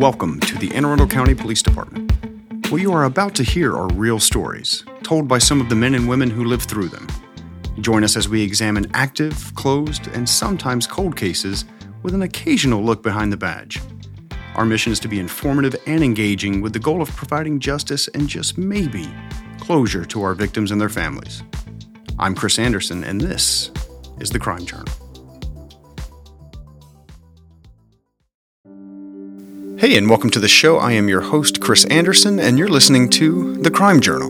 Welcome to the Anne Arundel County Police Department. What you are about to hear are real stories, told by some of the men and women who lived through them. Join us as we examine active, closed, and sometimes cold cases with an occasional look behind the badge. Our mission is to be informative and engaging with the goal of providing justice and just maybe closure to our victims and their families. I'm Chris Anderson, and this is the Crime Journal. Hey, and welcome to the show. I am your host, Chris Anderson, and you're listening to The Crime Journal.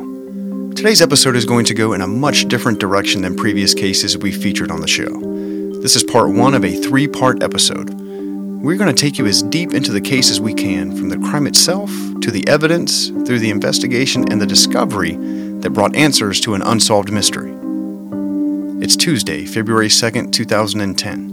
Today's episode is going to go in a much different direction than previous cases we've featured on the show. This is part one of a three part episode. We're going to take you as deep into the case as we can, from the crime itself to the evidence, through the investigation and the discovery that brought answers to an unsolved mystery. It's Tuesday, February 2nd, 2010.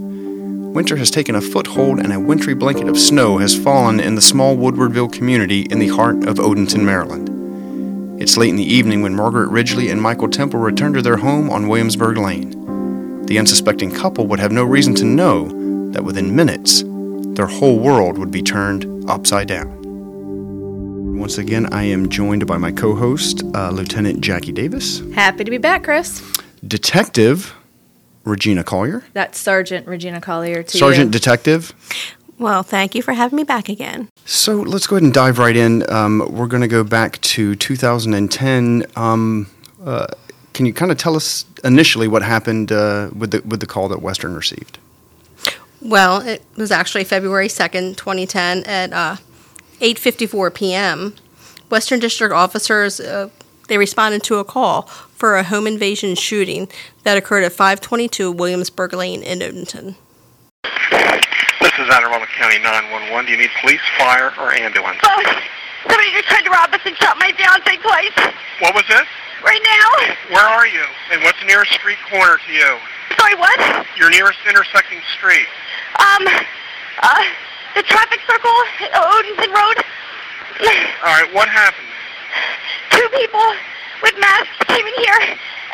Winter has taken a foothold and a wintry blanket of snow has fallen in the small Woodwardville community in the heart of Odenton, Maryland. It's late in the evening when Margaret Ridgely and Michael Temple return to their home on Williamsburg Lane. The unsuspecting couple would have no reason to know that within minutes, their whole world would be turned upside down. Once again, I am joined by my co host, uh, Lieutenant Jackie Davis, Happy to be back, Chris. Detective Regina Collier, That's Sergeant Regina Collier to Sergeant you. Detective. Well, thank you for having me back again. So let's go ahead and dive right in. Um, we're going to go back to 2010. Um, uh, can you kind of tell us initially what happened uh, with the with the call that Western received? Well, it was actually February 2nd, 2010 at uh, 8:54 p.m. Western District officers uh, they responded to a call for a home invasion shooting that occurred at 522 Williamsburg Lane in Odenton. This is Anne Arundel County 911. Do you need police, fire, or ambulance? Oh, somebody just tried to rob us and shot my fiance twice. What was this? Right now? Where are you? And what's the nearest street corner to you? Sorry, what? Your nearest intersecting street. Um, uh, the traffic circle, Odenton Road. All right, what happened? Two people with masks came in here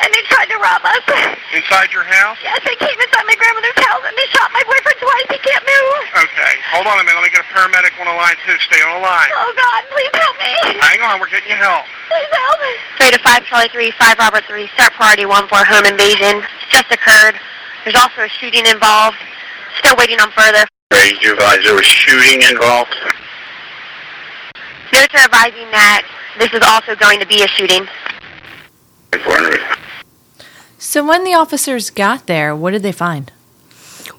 and they tried to rob us. Inside your house? Yes, they came inside my grandmother's house and they shot my boyfriend twice. He can't move. Okay, hold on a minute. Let me get a paramedic on the line, too. Stay on the line. Oh, God, please help me. Hang on, we're getting you help. Please help. 3 to 5, Charlie 3, 5 Robert 3, start priority 1 for home invasion. Just occurred. There's also a shooting involved. Still waiting on further. Ready to advise there was shooting involved. Notes are advising that this is also going to be a shooting. So when the officers got there, what did they find?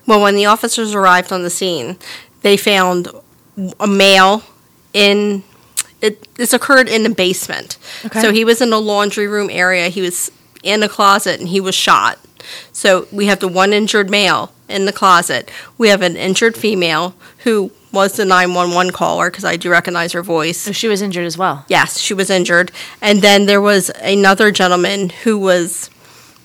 Well, when the officers arrived on the scene, they found a male in it, this occurred in the basement. Okay. So he was in the laundry room area. He was in a closet and he was shot. So we have the one injured male in the closet. We have an injured female who was the 911 caller because I do recognize her voice. So she was injured as well. Yes, she was injured. And then there was another gentleman who was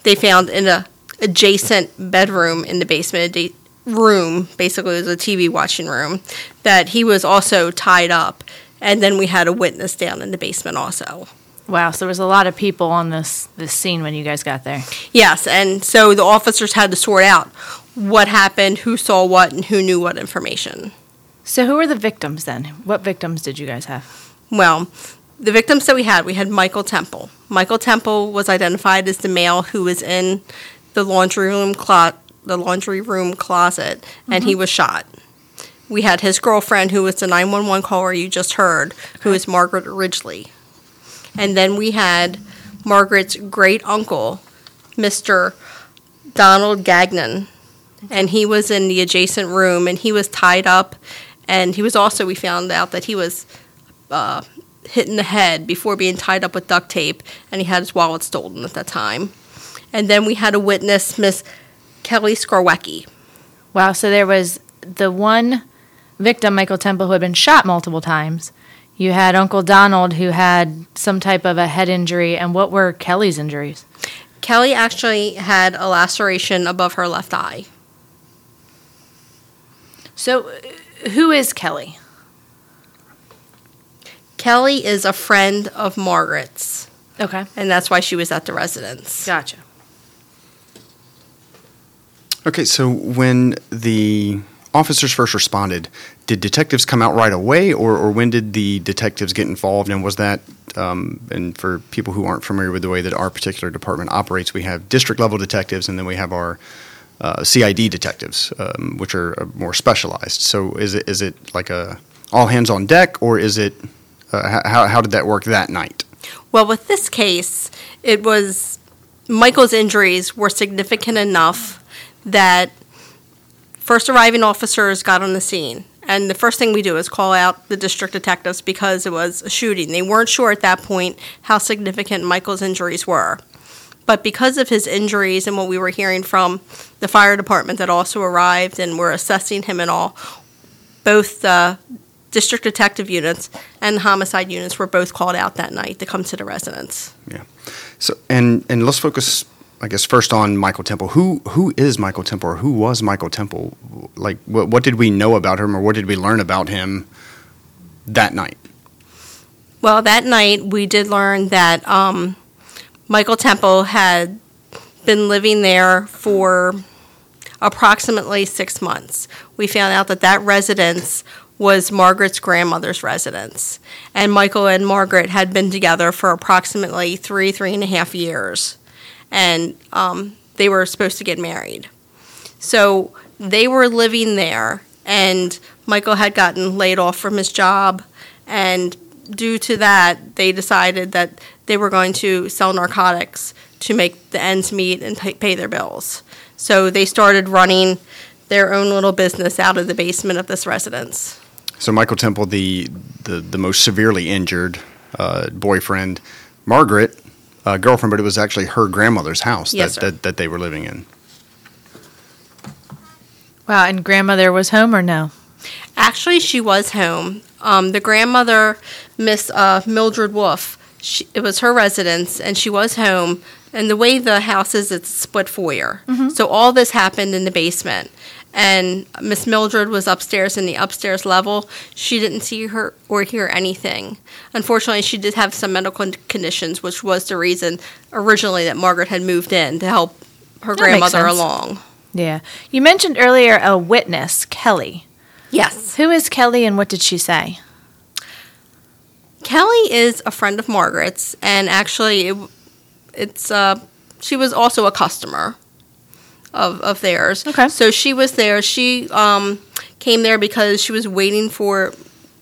they found in a adjacent bedroom in the basement a room, basically it was a TV watching room, that he was also tied up. And then we had a witness down in the basement also. Wow, so there was a lot of people on this this scene when you guys got there. Yes, and so the officers had to sort out what happened, who saw what, and who knew what information. So who were the victims then? What victims did you guys have? Well, the victims that we had, we had Michael Temple. Michael Temple was identified as the male who was in the laundry room clo- the laundry room closet, and he mm-hmm. was shot. We had his girlfriend, who was the 911 caller you just heard, who is Margaret Ridgely. And then we had Margaret's great uncle, Mr. Donald Gagnon, and he was in the adjacent room, and he was tied up, and he was also, we found out that he was uh, hit in the head before being tied up with duct tape, and he had his wallet stolen at that time. And then we had a witness, Miss Kelly Skarwecki. Wow, so there was the one victim, Michael Temple, who had been shot multiple times. You had Uncle Donald, who had some type of a head injury. And what were Kelly's injuries? Kelly actually had a laceration above her left eye. So, who is Kelly? Kelly is a friend of Margaret's, Okay, and that's why she was at the residence. gotcha. Okay, so when the officers first responded, did detectives come out right away, or, or when did the detectives get involved? And was that, um, and for people who aren't familiar with the way that our particular department operates, we have district level detectives and then we have our uh, CID detectives, um, which are uh, more specialized. So is it is it like a all hands on deck, or is it uh, how how did that work that night? Well, with this case, it was Michael's injuries were significant enough that first arriving officers got on the scene. And the first thing we do is call out the district detectives because it was a shooting. They weren't sure at that point how significant Michael's injuries were. But because of his injuries and what we were hearing from the fire department that also arrived and were assessing him and all, both the district detective units and the homicide units were both called out that night to come to the residence. Yeah. So and and let's focus, I guess, first on Michael Temple. Who who is Michael Temple, or who was Michael Temple? Like, what what did we know about him, or what did we learn about him that night? Well, that night we did learn that um, Michael Temple had been living there for approximately six months. We found out that that residence was Margaret's grandmother's residence, and Michael and Margaret had been together for approximately three, three and a half years, and um, they were supposed to get married. So they were living there, and Michael had gotten laid off from his job, and due to that, they decided that they were going to sell narcotics to make the ends meet and pay, pay their bills. So they started running their own little business out of the basement of this residence. So Michael Temple, the the, the most severely injured uh, boyfriend, Margaret, uh, girlfriend, but it was actually her grandmother's house Yes, that, sir. that that they were living in. Wow, and grandmother was home or no? Actually, she was home. Um, the grandmother, Miss uh, Mildred Wolf, she, it was her residence, and she was home. And the way the house is, it's split foyer. Mm-hmm. So all this happened in the basement. And Miss Mildred was upstairs in the upstairs level. She didn't see her or hear anything. Unfortunately, she did have some medical conditions, which was the reason originally that Margaret had moved in to help her That grandmother along. Yeah. You mentioned earlier a witness, Kelly. Yes. Who is Kelly and what did she say? Kelly is a friend of Margaret's, and actually, it, it's uh, she was also a customer of of theirs. Okay. So she was there. She um, came there because she was waiting for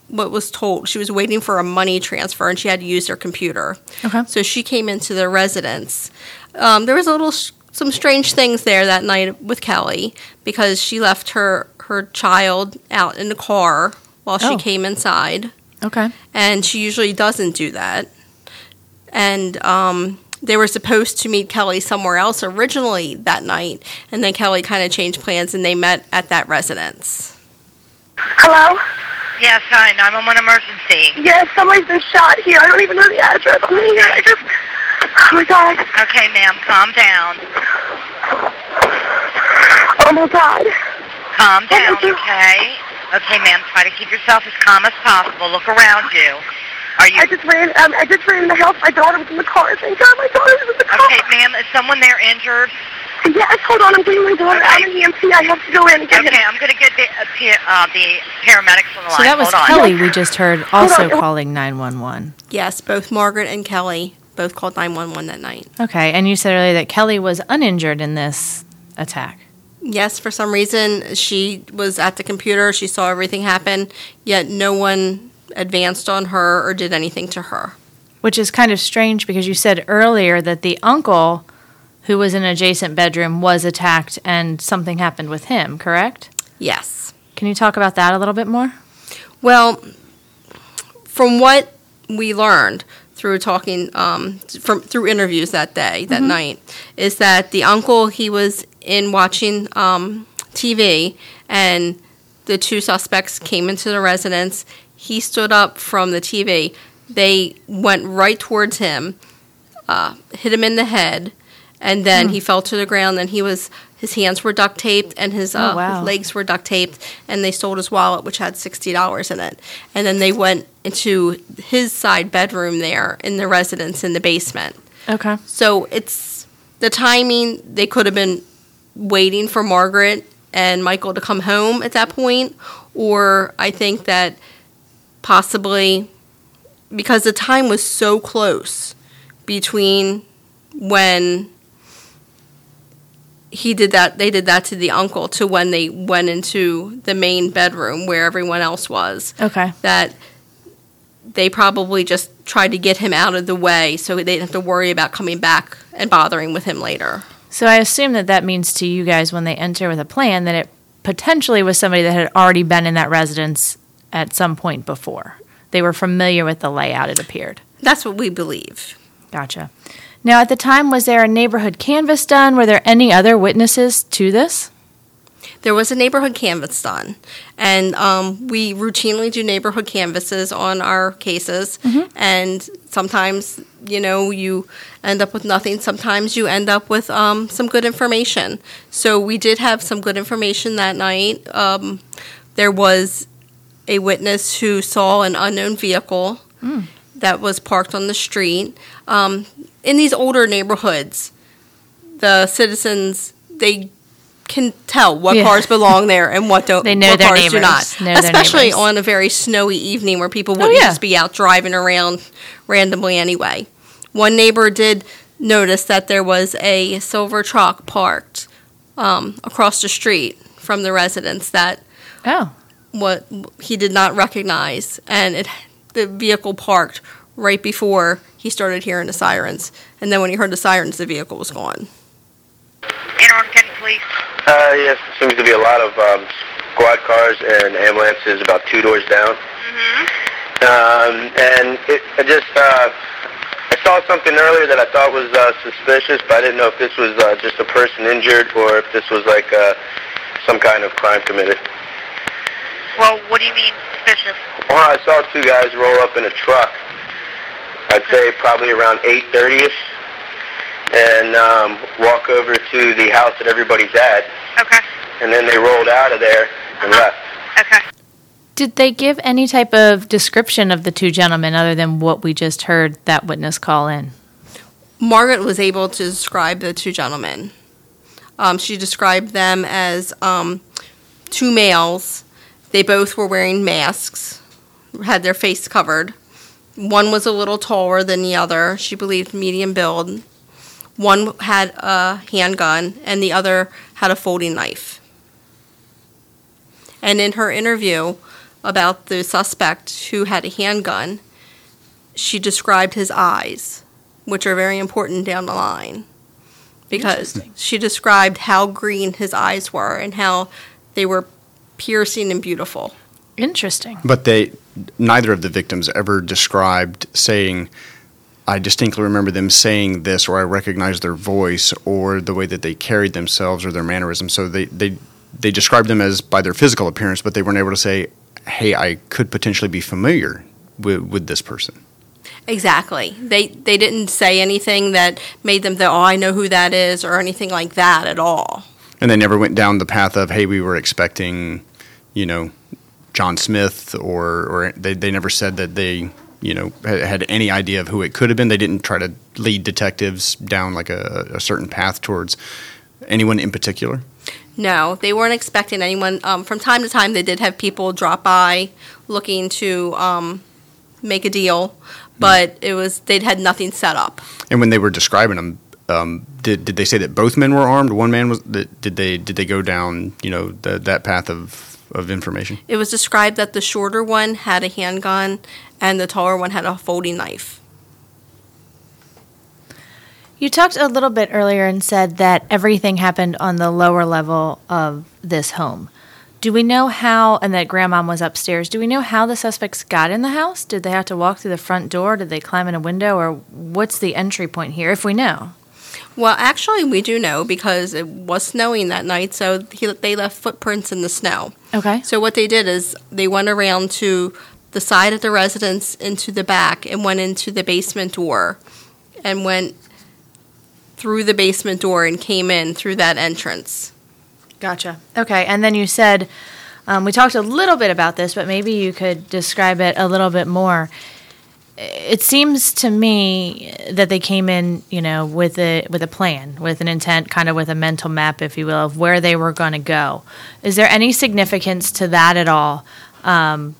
what was told. She was waiting for a money transfer, and she had to use their computer. Okay. So she came into their residence. Um, there was a little some strange things there that night with Kelly because she left her her child out in the car while she Oh. came inside Okay. and she usually doesn't do that. And um, they were supposed to meet Kelly somewhere else originally that night, and then Kelly kind of changed plans, and they met at that residence. Hello? Yes, hi, 911 emergency. Yes, somebody's been shot here. I don't even know the address. I'm here. I just. Oh my god. Okay, ma'am, calm down. Oh my god. Calm down, okay? Okay, ma'am, try to keep yourself as calm as possible. Look around you. Are you I just ran. Um, I just ran in the house. My daughter was in the car. Thank God, my daughter was in the car. okay, ma'am? Is someone there injured? Yes, hold on. I'm getting my daughter out of the EMT. I have to go in and get Okay, him. I'm gonna get the uh, pa- uh, the paramedics on the line. So that was Hold on. Kelly we just heard also calling 911. Yes, both Margaret and Kelly both called 911 that night. Okay. And you said earlier that Kelly was uninjured in this attack. Yes, for some reason, she was at the computer. She saw everything happen, yet no one advanced on her or did anything to her. Which is kind of strange because you said earlier that the uncle who was in an adjacent bedroom was attacked and something happened with him, correct? Yes. Can you talk about that a little bit more? Well, from what we learned through talking um, from through interviews that day, that night, is that the uncle he was in watching um, TV, and the two suspects came into the residence. He stood up from the TV. They went right towards him, uh, hit him in the head, and then he fell to the ground. Then he was his hands were duct taped and his, uh, Oh, wow. his legs were duct taped, and they stole his wallet, which had sixty dollars in it. And then they went into his side bedroom there in the residence in the basement. Okay. So it's the timing. They could have been waiting for Margaret and Michael to come home at that point, or I think that possibly because the time was so close between when he did that they did that to the uncle to when they went into the main bedroom where everyone else was Okay. that they probably just tried to get him out of the way so they didn't have to worry about coming back and bothering with him later. So I assume that that means to you guys when they enter with a plan that it potentially was somebody that had already been in that residence at some point before. They were familiar with the layout, it appeared. That's what we believe. Gotcha. Now, at the time, was there a neighborhood canvass done? Were there any other witnesses to this? There was a neighborhood canvass done, and um, we routinely do neighborhood canvasses on our cases. And sometimes, you know, you end up with nothing. Sometimes you end up with um, some good information. So we did have some good information that night. Um, there was a witness who saw an unknown vehicle that was parked on the street. Um, in these older neighborhoods, the citizens they can tell what Yeah. cars belong there and what don't. They know what their cars do not. neighbors, know their Especially neighbors. Oh, on a very snowy evening where people wouldn't yeah. just be out driving around randomly anyway. One neighbor did notice that there was a silver truck parked um, across the street from the residence that Oh, what he did not recognize, and it the vehicle parked right before he started hearing the sirens. And then when he heard the sirens, the vehicle was gone. Anne Arundel County Police. Uh, yes, there seems to be a lot of um, squad cars and ambulances about two doors down. Um, and it, I just uh, I saw something earlier that I thought was uh, suspicious, but I didn't know if this was uh, just a person injured or if this was like uh, some kind of crime committed. Well, what do you mean suspicious? Well, I saw two guys roll up in a truck. I'd say probably around 8:30ish, and um, walk over to the house that everybody's at, Okay. and then they rolled out of there and Uh-huh. left. Okay. did they give any type of description of the two gentlemen other than what we just heard that witness call in? Margaret was able to describe the two gentlemen. Um, she described them as um, two males. They both were wearing masks, had their face covered. One was a little taller than the other. She believed medium build. One had a handgun, and the other had a folding knife. And in her interview about the suspect who had a handgun, she described his eyes which are very important down the line. Because she described how green his eyes were and how they were piercing and beautiful. Interesting. But they, neither of the victims ever described saying, I distinctly remember them saying this, or I recognize their voice, or the way that they carried themselves, or their mannerisms. So they, they, they described them as by their physical appearance, but they weren't able to say, hey, I could potentially be familiar with, with this person. Exactly. They they didn't say anything that made them think, "Oh, I know who that is," or anything like that at all. And they never went down the path of, hey, we were expecting, you know, John Smith, or, or they, they never said that they, you know, had, any idea of who it could have been. They didn't try to lead detectives down like a, a certain path towards anyone in particular. No, they weren't expecting anyone. Um, from time to time, they did have people drop by looking to um, make a deal, but it was they'd had nothing set up. And when they were describing them, um, did, did they say that both men were armed? One man was. Did they did they go down you know the, that path of, of information? It was described that the shorter one had a handgun and the taller one had a folding knife. You talked a little bit earlier and said that everything happened on the lower level of this home. Do we know how, and that grandmom was upstairs, do we know how the suspects got in the house? Did they have to walk through the front door? Did they climb in a window? Or what's the entry point here, if we know? Well, actually, we do know because it was snowing that night, so he, they left footprints in the snow. Okay. So what they did is they went around to the side of the residence into the back and went into the basement door and went through the basement door and came in through that entrance. Gotcha. Okay. And then you said, um, we talked a little bit about this, but maybe you could describe it a little bit more. It seems to me that they came in, you know, with a with a plan, with an intent, kind of with a mental map, if you will, of where they were going to go. Is there any significance to that at all? Um,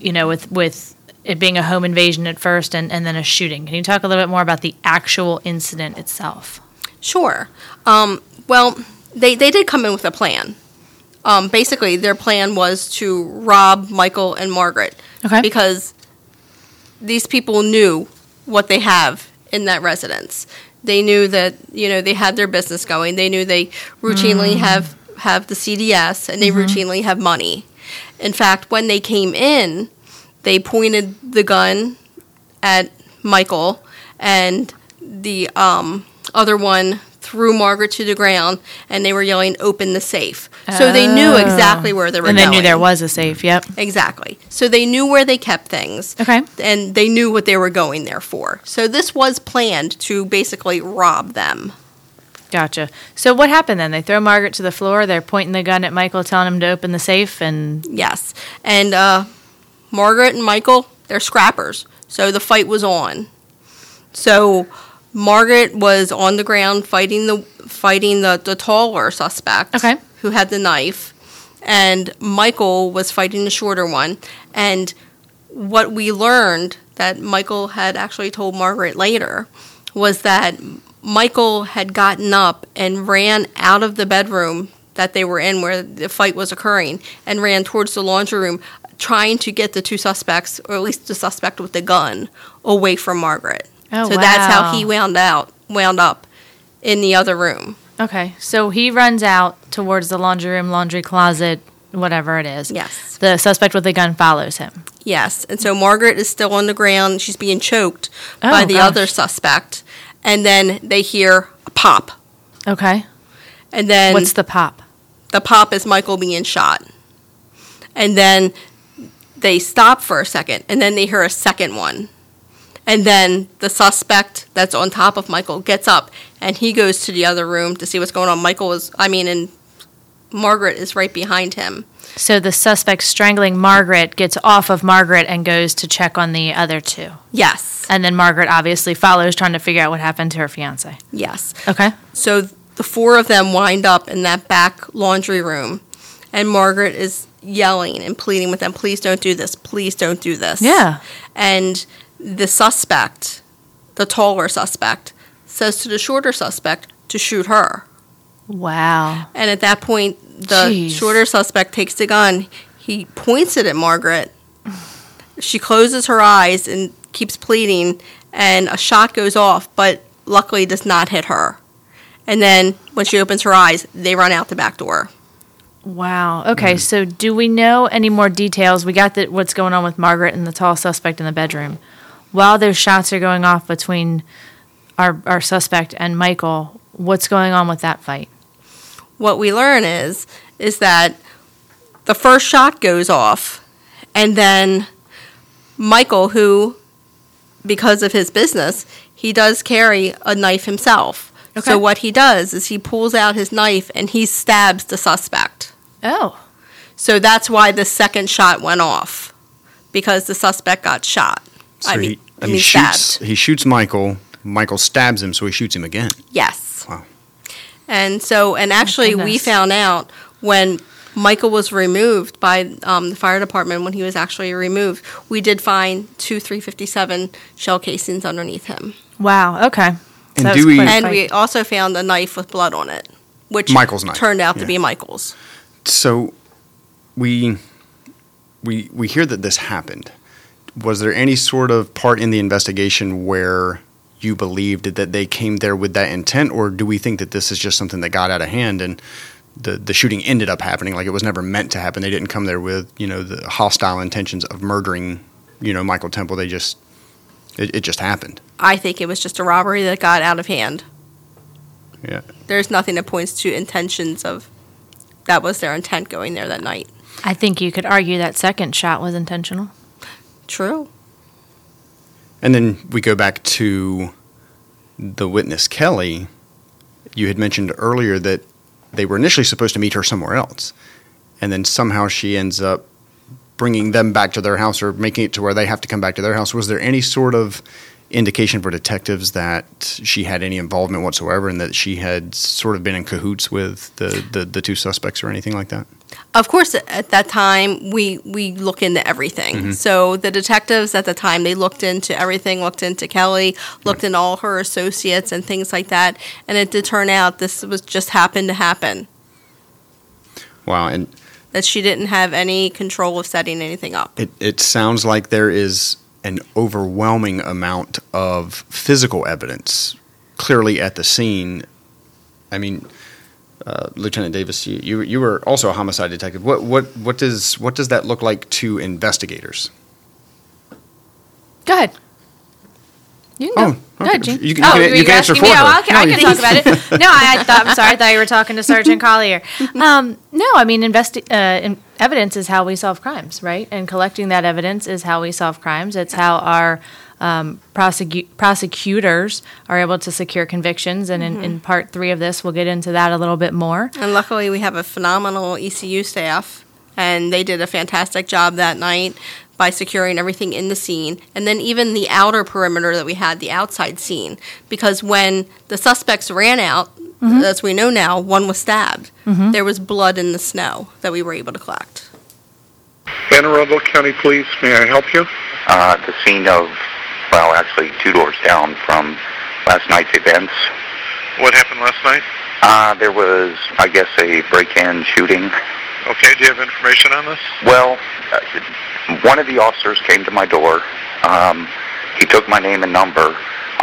you know, with with it being a home invasion at first and, and then a shooting. Can you talk a little bit more about the actual incident itself? Sure. Um, well, they, they did come in with a plan. Um, basically, their plan was to rob Michael and Margaret. Okay. Because these people knew what they have in that residence. They knew that you know they had their business going. They knew they routinely have have the CDS and they routinely have money. In fact, when they came in, they pointed the gun at Michael, and the um, other one threw Margaret to the ground, and they were yelling, "Open the safe!" So they knew Oh. exactly where they were And they going. knew there was a safe. Yep. Exactly. So they knew where they kept things. Okay. And they knew what they were going there for. So this was planned to basically rob them. Gotcha. So what happened then? They throw Margaret to the floor. They're pointing the gun at Michael, telling him to open the safe, and Yes. And uh, Margaret and Michael, they're scrappers. So the fight was on. So Margaret was on the ground fighting the fighting the, the taller suspect Okay. who had the knife. And Michael was fighting the shorter one. And what we learned that Michael had actually told Margaret later was that Michael had gotten up and ran out of the bedroom that they were in where the fight was occurring and ran towards the laundry room trying to get the two suspects or at least the suspect with the gun away from Margaret. Oh, so that's how he wound out wound up in the other room. okay. So he runs out towards the laundry room, laundry closet, whatever it is. Yes. The suspect with the gun follows him. Yes. And so Margaret is still on the ground. She's being choked Oh, by the gosh. other suspect. And then they hear a pop. Okay. And then What's the pop? the pop is Michael being shot. And then they stop for a second, and then they hear a second one. And then the suspect that's on top of Michael gets up and he goes to the other room to see what's going on. Michael is, I mean, and Margaret is right behind him. So the suspect strangling Margaret gets off of Margaret and goes to check on the other two. Yes. And then Margaret obviously follows, trying to figure out what happened to her fiance. Yes. Okay. So the four of them wind up in that back laundry room, and Margaret is yelling and pleading with them, please don't do this, please don't do this. Yeah. And the suspect, the taller suspect, says to the shorter suspect to shoot her. Wow. And at that point, the Jeez. shorter suspect takes the gun. He points it at Margaret. She closes her eyes and keeps pleading, and a shot goes off, but luckily does not hit her. And then when she opens her eyes, they run out the back door. Wow. Okay. So, do we know any more details? We got what's going on with Margaret and the tall suspect in the bedroom. While those shots are going off between our our suspect and Michael, what's going on with that fight? What we learn is is that the first shot goes off, and then Michael, who because of his business, he does carry a knife himself. Okay. So what he does is he pulls out his knife and he stabs the suspect. Oh. So that's why the second shot went off because the suspect got shot. So I mean, he, I he shoots. stabbed. He shoots Michael. Michael stabs him, so he shoots him again. Yes. Wow. And so, and actually, we found out when Michael was removed by um, the fire department, when he was actually removed, we did find two 357 shell casings underneath him. Wow. Okay. And that do we- And we also found a knife with blood on it, which Michael's knife, turned out yeah. to be Michael's. So we we we hear that this happened. Was there any sort of part in the investigation where you believed that they came there with that intent, or do we think that this is just something that got out of hand and the the shooting ended up happening? Like it was never meant to happen. They didn't come there with you know the hostile intentions of murdering you know Michael Temple. They just it, it just happened. I think it was just a robbery that got out of hand. Yeah. There's nothing that points to intentions of that was their intent going there that night. I think you could argue that second shot was intentional. True. And then we go back to the witness Kelly. You had mentioned earlier that they were initially supposed to meet her somewhere else, and then somehow she ends up bringing them back to their house or making it to where they have to come back to their house. Was there any sort of indication for detectives that she had any involvement whatsoever and that she had sort of been in cahoots with the, the, the two suspects or anything like that? Of course, at that time, we, we look into everything. Mm-hmm. So the detectives at the time, they looked into everything, looked into Kelly, looked into all her associates and things like that. And it did turn out this was just happened to happen, Wow. And that she didn't have any control of setting anything up. it, it sounds like there is an overwhelming amount of physical evidence clearly at the scene. I mean, uh, Lieutenant Davis, you, you you were also a homicide detective. What what what does what does that look like to investigators? Go ahead. You can go. Oh, Go ahead, You can- you oh, can- you can answer me? for Oh, her. I can, No, I can- talk about it. No, I, I thought. I'm sorry. I thought you were talking to Sergeant Collier. Um, no, I mean, investi- uh, in- evidence is how we solve crimes, right? And collecting that evidence is how we solve crimes. It's how our um, prosecu- prosecutors are able to secure convictions. And in, in part three of this, we'll get into that a little bit more. And luckily, we have a phenomenal ECU staff, and they did a fantastic job that night by securing everything in the scene, and then even the outer perimeter that we had, the outside scene, because when the suspects ran out, as we know now, one was stabbed. There was blood in the snow that we were able to collect. Anne Arundel County Police, may I help you? uh, the scene of, well, actually two doors down from last night's events. What happened last night? Uh, there was, I guess, a break-in shooting. Okay, do you have information on this? Well, uh, one of the officers came to my door. Um, he took my name and number.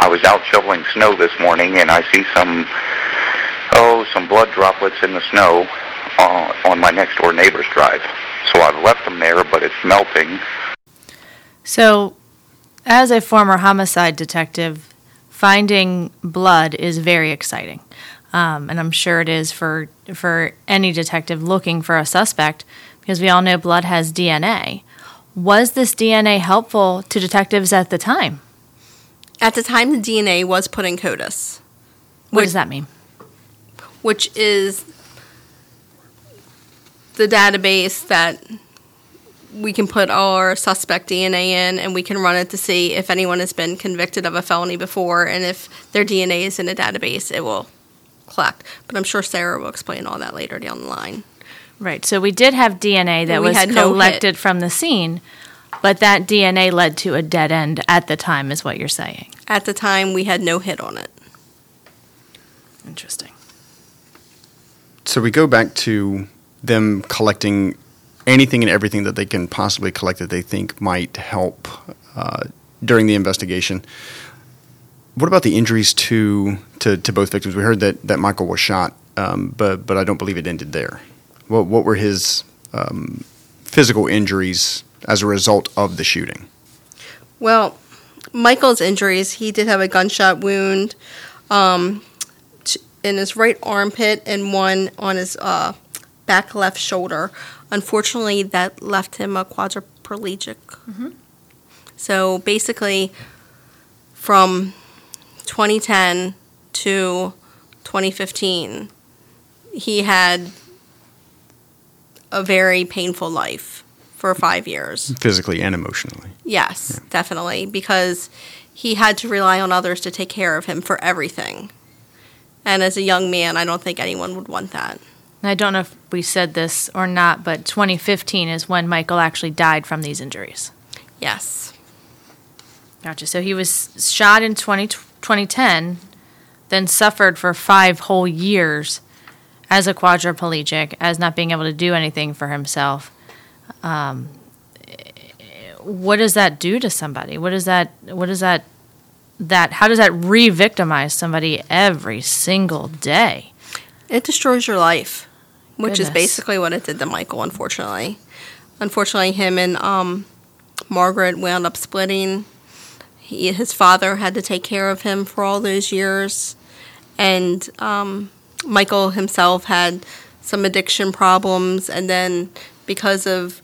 I was out shoveling snow this morning, and I see some, oh, some blood droplets in the snow uh, on my next-door neighbor's drive. So I've left them there, but it's melting. So, as a former homicide detective, finding blood is very exciting, um, and I'm sure it is for for any detective looking for a suspect, because we all know blood has DNA. Was this DNA helpful to detectives at the time? At the time, the DNA was put in CODIS, What Wait. does that mean? which is the database that we can put our suspect DNA in and we can run it to see if anyone has been convicted of a felony before and if their DNA is in a database, it will collect. But I'm sure Sarah will explain all that later down the line. Right. So we did have DNA that We was had no collected from the scene, but that DNA led to a dead end at the time, is what you're saying. At the time, we had no hit on it. Interesting. So we go back to them collecting anything and everything that they can possibly collect that they think might help uh, during the investigation. What about the injuries to, to, to both victims? We heard that, that Michael was shot, um, but but I don't believe it ended there. What what were his um, physical injuries as a result of the shooting? Well, Michael's injuries, he did have a gunshot wound um, t- in his right armpit and one on his uh, back left shoulder. Unfortunately, that left him a quadriplegic. So basically, from 2010 to 2015, he had a very painful life for five years. Physically and emotionally. Yes, definitely, because he had to rely on others to take care of him for everything. And as a young man, I don't think anyone would want that. I don't know if we said this or not, but 2015 is when Michael actually died from these injuries. Yes. Gotcha. So he was shot in 20, 2010, then suffered for five whole years as a quadriplegic, as not being able to do anything for himself. Um, what does that do to somebody? What does that? What does that? That how does that re-victimize somebody every single day? It destroys your life, which is basically what it did to Michael, unfortunately. Unfortunately, him and um, Margaret wound up splitting. He, his father had to take care of him for all those years. And um, Michael himself had some addiction problems. And then because of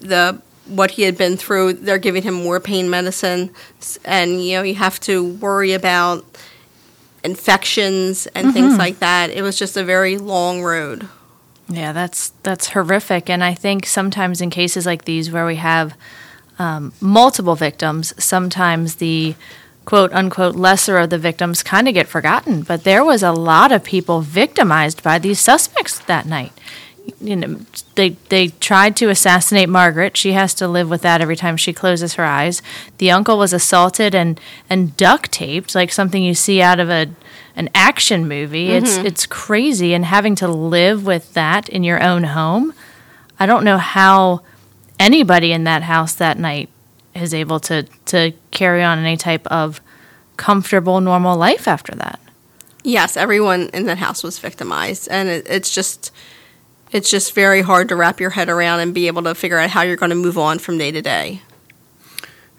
the what he had been through, they're giving him more pain medicine. And, you know, you have to worry about infections and things like that. It was just a very long road. Yeah, that's that's horrific, and I think sometimes in cases like these where we have um, multiple victims, sometimes the quote unquote lesser of the victims kind of get forgotten. But there was a lot of people victimized by these suspects that night. You know, they they tried to assassinate Margaret. She has to live with that every time she closes her eyes. The uncle was assaulted and and duct taped, like something you see out of a an action movie. It's mm-hmm. it's crazy, and having to live with that in your own home. I don't know how anybody in that house that night is able to to carry on any type of comfortable, normal life after that. Yes, everyone in that house was victimized, and it, it's just it's just very hard to wrap your head around and be able to figure out how you're going to move on from day to day.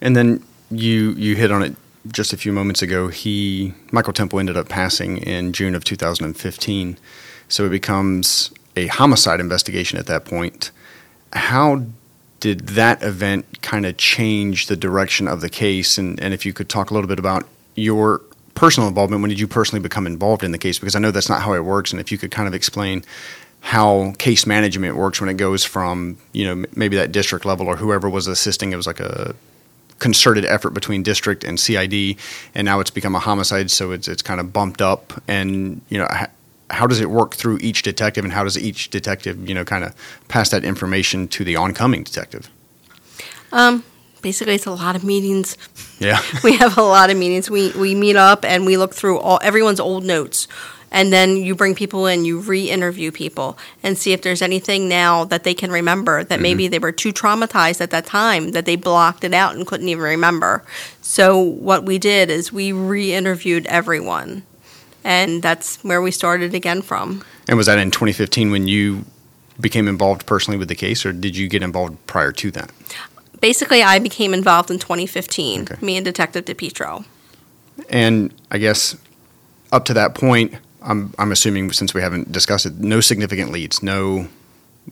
And then you you hit on it just a few moments ago. He Michael Temple ended up passing in June of 2015, so it becomes a homicide investigation at that point. How did that event kind of change the direction of the case? And and if you could talk a little bit about your personal involvement, when did you personally become involved in the case? Because I know that's not how it works, and if you could kind of explain how case management works when it goes from you know maybe that district level or whoever was assisting. It was like a concerted effort between district and CID, and now it's become a homicide, so it's it's kind of bumped up. And you know, how does it work through each detective, and how does each detective you know kind of pass that information to the oncoming detective? Um, basically, it's a lot of meetings. Yeah, we have a lot of meetings. We we meet up and we look through all everyone's old notes, and then you bring people in, you re-interview people, and see if there's anything now that they can remember that maybe mm-hmm. they were too traumatized at that time that they blocked it out and couldn't even remember. So what we did is we re-interviewed everyone, and that's where we started again from. and was that in 2015 when you became involved personally with the case, or did you get involved prior to that? Basically, I became involved in 2015. Okay. Me and Detective DePietro. And I guess up to that point, I'm I'm assuming since we haven't discussed it, no significant leads, no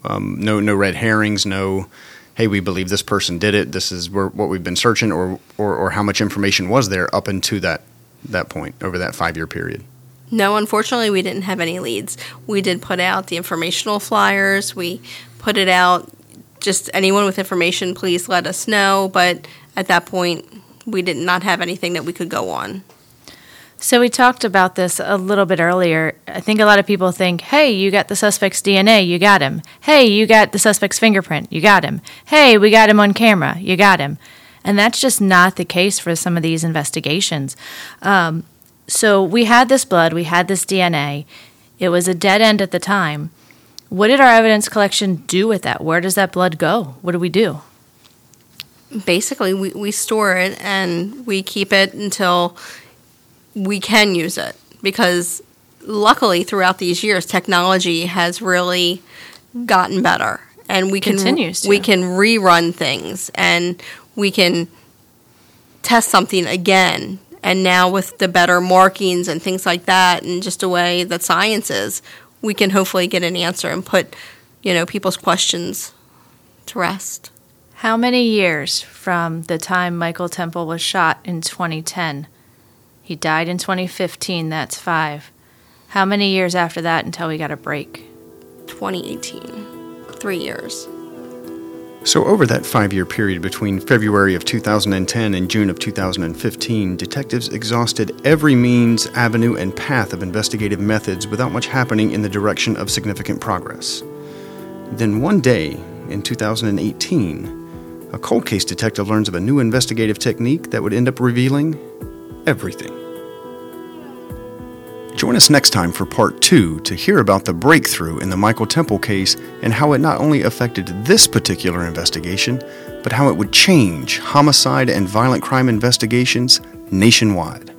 um, no no red herrings, no hey we believe this person did it. This is where, what we've been searching, or, or or how much information was there up into that that point over that five year period. No, unfortunately, we didn't have any leads. We did put out the informational flyers. We put it out. Just anyone with information, please let us know. But at that point, we did not have anything that we could go on. So we talked about this a little bit earlier. I think a lot of people think, "Hey, you got the suspect's DNA, you got him. Hey, you got the suspect's fingerprint, you got him. Hey, we got him on camera, you got him." And that's just not the case for some of these investigations. Um, so we had this blood, we had this DNA. It was a dead end at the time. What did our evidence collection do with that? Where does that blood go? What do we do? Basically, we, we store it and we keep it until we can use it. Because luckily, throughout these years, technology has really gotten better. And we can we can rerun things and we can test something again. And now with the better markings and things like that, and just the way that science is, we can hopefully get an answer and put, you know, people's questions to rest. How many years from the time Michael Temple was shot in 2010? He died in 2015, that's five. How many years after that until we got a break? 2018, three years. So, over that five year period between February of 2010 and June of 2015, detectives exhausted every means, avenue, and path of investigative methods without much happening in the direction of significant progress. Then, one day in 2018, a cold case detective learns of a new investigative technique that would end up revealing everything. Join us next time for part two to hear about the breakthrough in the Michael Temple case and how it not only affected this particular investigation, but how it would change homicide and violent crime investigations nationwide.